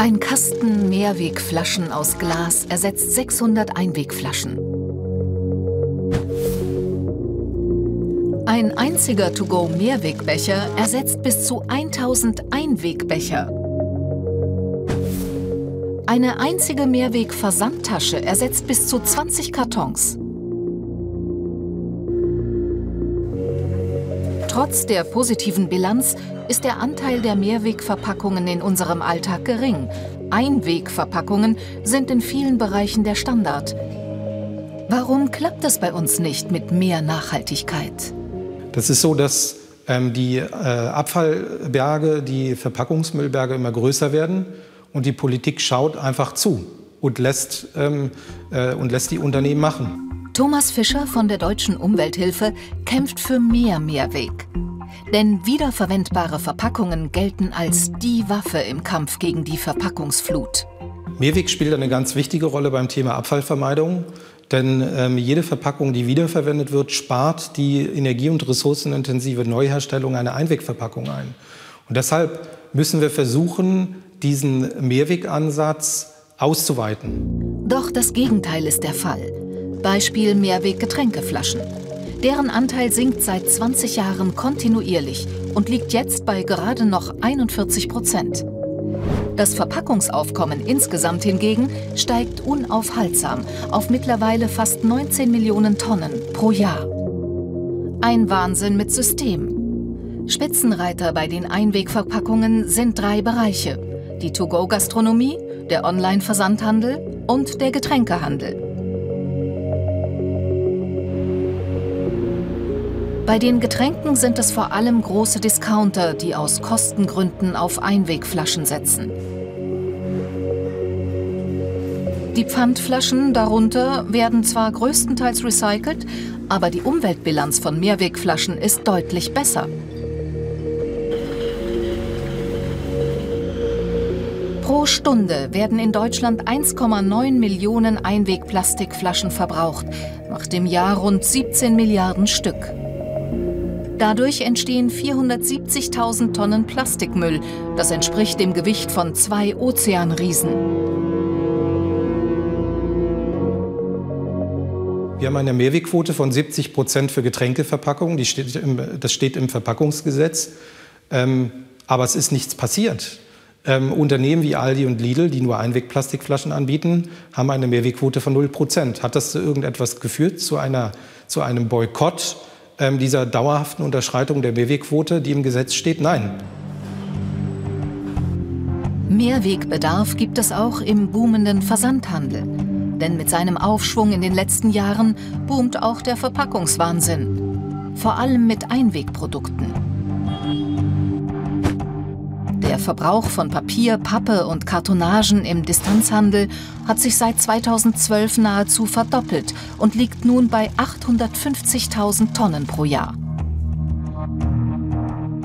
Ein Kasten Mehrwegflaschen aus Glas ersetzt 600 Einwegflaschen. Ein einziger To-Go-Mehrwegbecher ersetzt bis zu 1000 Einwegbecher. Eine einzige Mehrweg-Versandtasche ersetzt bis zu 20 Kartons. Trotz der positiven Bilanz ist der Anteil der Mehrwegverpackungen in unserem Alltag gering. Einwegverpackungen sind in vielen Bereichen der Standard. Warum klappt es bei uns nicht mit mehr Nachhaltigkeit? Das ist so, dass ähm, die äh, Abfallberge, die Verpackungsmüllberge immer größer werden und die Politik schaut einfach zu und lässt, ähm, äh, und lässt die Unternehmen machen. Thomas Fischer von der Deutschen Umwelthilfe kämpft für mehr Mehrweg. Denn wiederverwendbare Verpackungen gelten als die Waffe im Kampf gegen die Verpackungsflut. Mehrweg spielt eine ganz wichtige Rolle beim Thema Abfallvermeidung. Denn ähm, jede Verpackung, die wiederverwendet wird, spart die energie- und ressourcenintensive Neuherstellung einer Einwegverpackung ein. Und deshalb müssen wir versuchen, diesen Mehrwegansatz auszuweiten. Doch das Gegenteil ist der Fall. Beispiel Mehrweg-Getränkeflaschen. Deren Anteil sinkt seit 20 Jahren kontinuierlich und liegt jetzt bei gerade noch 41 Prozent. Das Verpackungsaufkommen insgesamt hingegen steigt unaufhaltsam auf mittlerweile fast 19 Millionen Tonnen pro Jahr. Ein Wahnsinn mit System. Spitzenreiter bei den Einwegverpackungen sind drei Bereiche. Die To-Go-Gastronomie, der Online-Versandhandel und der Getränkehandel. Bei den Getränken sind es vor allem große Discounter, die aus Kostengründen auf Einwegflaschen setzen. Die Pfandflaschen darunter werden zwar größtenteils recycelt, aber die Umweltbilanz von Mehrwegflaschen ist deutlich besser. Pro Stunde werden in Deutschland 1,9 Millionen Einwegplastikflaschen verbraucht, macht im Jahr rund 17 Milliarden Stück. Dadurch entstehen 470.000 Tonnen Plastikmüll. Das entspricht dem Gewicht von zwei Ozeanriesen. Wir haben eine Mehrwegquote von 70 Prozent für Getränkeverpackungen. Steht im, das steht im Verpackungsgesetz. Ähm, aber es ist nichts passiert. Ähm, Unternehmen wie Aldi und Lidl, die nur Einwegplastikflaschen anbieten, haben eine Mehrwegquote von 0 Prozent. Hat das zu irgendetwas geführt, zu, einer, zu einem Boykott ähm, dieser dauerhaften Unterschreitung der Mehrwegquote, die im Gesetz steht? Nein. Mehrwegbedarf gibt es auch im boomenden Versandhandel. Denn mit seinem Aufschwung in den letzten Jahren boomt auch der Verpackungswahnsinn. Vor allem mit Einwegprodukten. Der Verbrauch von Papier, Pappe und Kartonagen im Distanzhandel hat sich seit 2012 nahezu verdoppelt und liegt nun bei 850.000 Tonnen pro Jahr.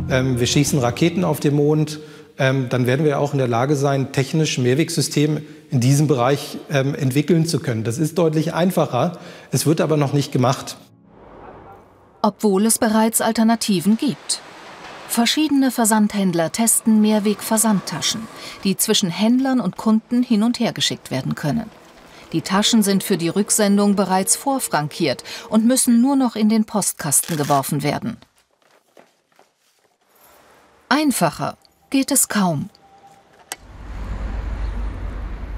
Ähm, wir schießen Raketen auf den Mond. Ähm, dann werden wir auch in der Lage sein, technisch Mehrwegsysteme in diesem Bereich ähm, entwickeln zu können. Das ist deutlich einfacher. Es wird aber noch nicht gemacht. Obwohl es bereits Alternativen gibt. Verschiedene Versandhändler testen Mehrweg-Versandtaschen, die zwischen Händlern und Kunden hin und her geschickt werden können. Die Taschen sind für die Rücksendung bereits vorfrankiert und müssen nur noch in den Postkasten geworfen werden. Einfacher geht es kaum.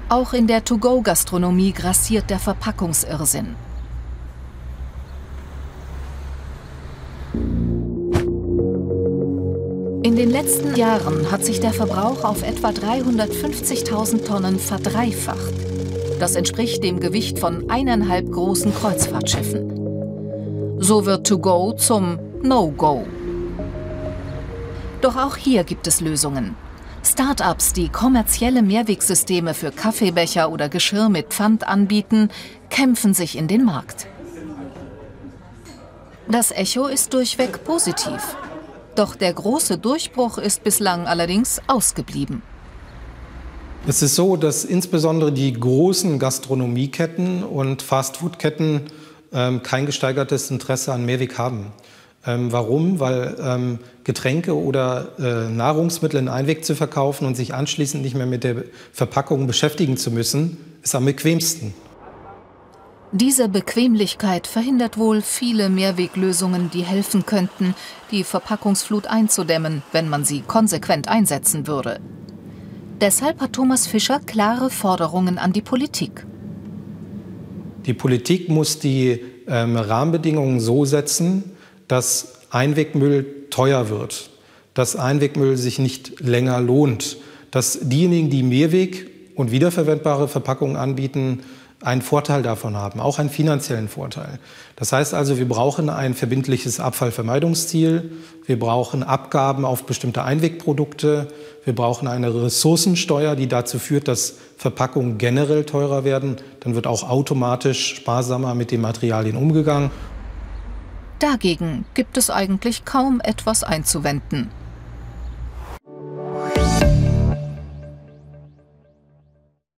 Auch in der To-Go-Gastronomie grassiert der Verpackungsirrsinn. In den letzten Jahren hat sich der Verbrauch auf etwa 350.000 Tonnen verdreifacht. Das entspricht dem Gewicht von eineinhalb großen Kreuzfahrtschiffen. So wird To Go zum No-Go. Doch auch hier gibt es Lösungen. Start-ups, die kommerzielle Mehrwegsysteme für Kaffeebecher oder Geschirr mit Pfand anbieten, kämpfen sich in den Markt. Das Echo ist durchweg positiv. Doch der große Durchbruch ist bislang allerdings ausgeblieben. Es ist so, dass insbesondere die großen Gastronomieketten und Fastfoodketten ähm, kein gesteigertes Interesse an Mehrweg haben. Ähm, warum? Weil ähm, Getränke oder äh, Nahrungsmittel in Einweg zu verkaufen und sich anschließend nicht mehr mit der Verpackung beschäftigen zu müssen, ist am bequemsten. Diese Bequemlichkeit verhindert wohl viele Mehrweglösungen, die helfen könnten, die Verpackungsflut einzudämmen, wenn man sie konsequent einsetzen würde. Deshalb hat Thomas Fischer klare Forderungen an die Politik. Die Politik muss die ähm, Rahmenbedingungen so setzen, dass Einwegmüll teuer wird, dass Einwegmüll sich nicht länger lohnt, dass diejenigen, die Mehrweg- und wiederverwendbare Verpackungen anbieten, einen Vorteil davon haben, auch einen finanziellen Vorteil. Das heißt also, wir brauchen ein verbindliches Abfallvermeidungsziel, wir brauchen Abgaben auf bestimmte Einwegprodukte, wir brauchen eine Ressourcensteuer, die dazu führt, dass Verpackungen generell teurer werden. Dann wird auch automatisch sparsamer mit den Materialien umgegangen. Dagegen gibt es eigentlich kaum etwas einzuwenden.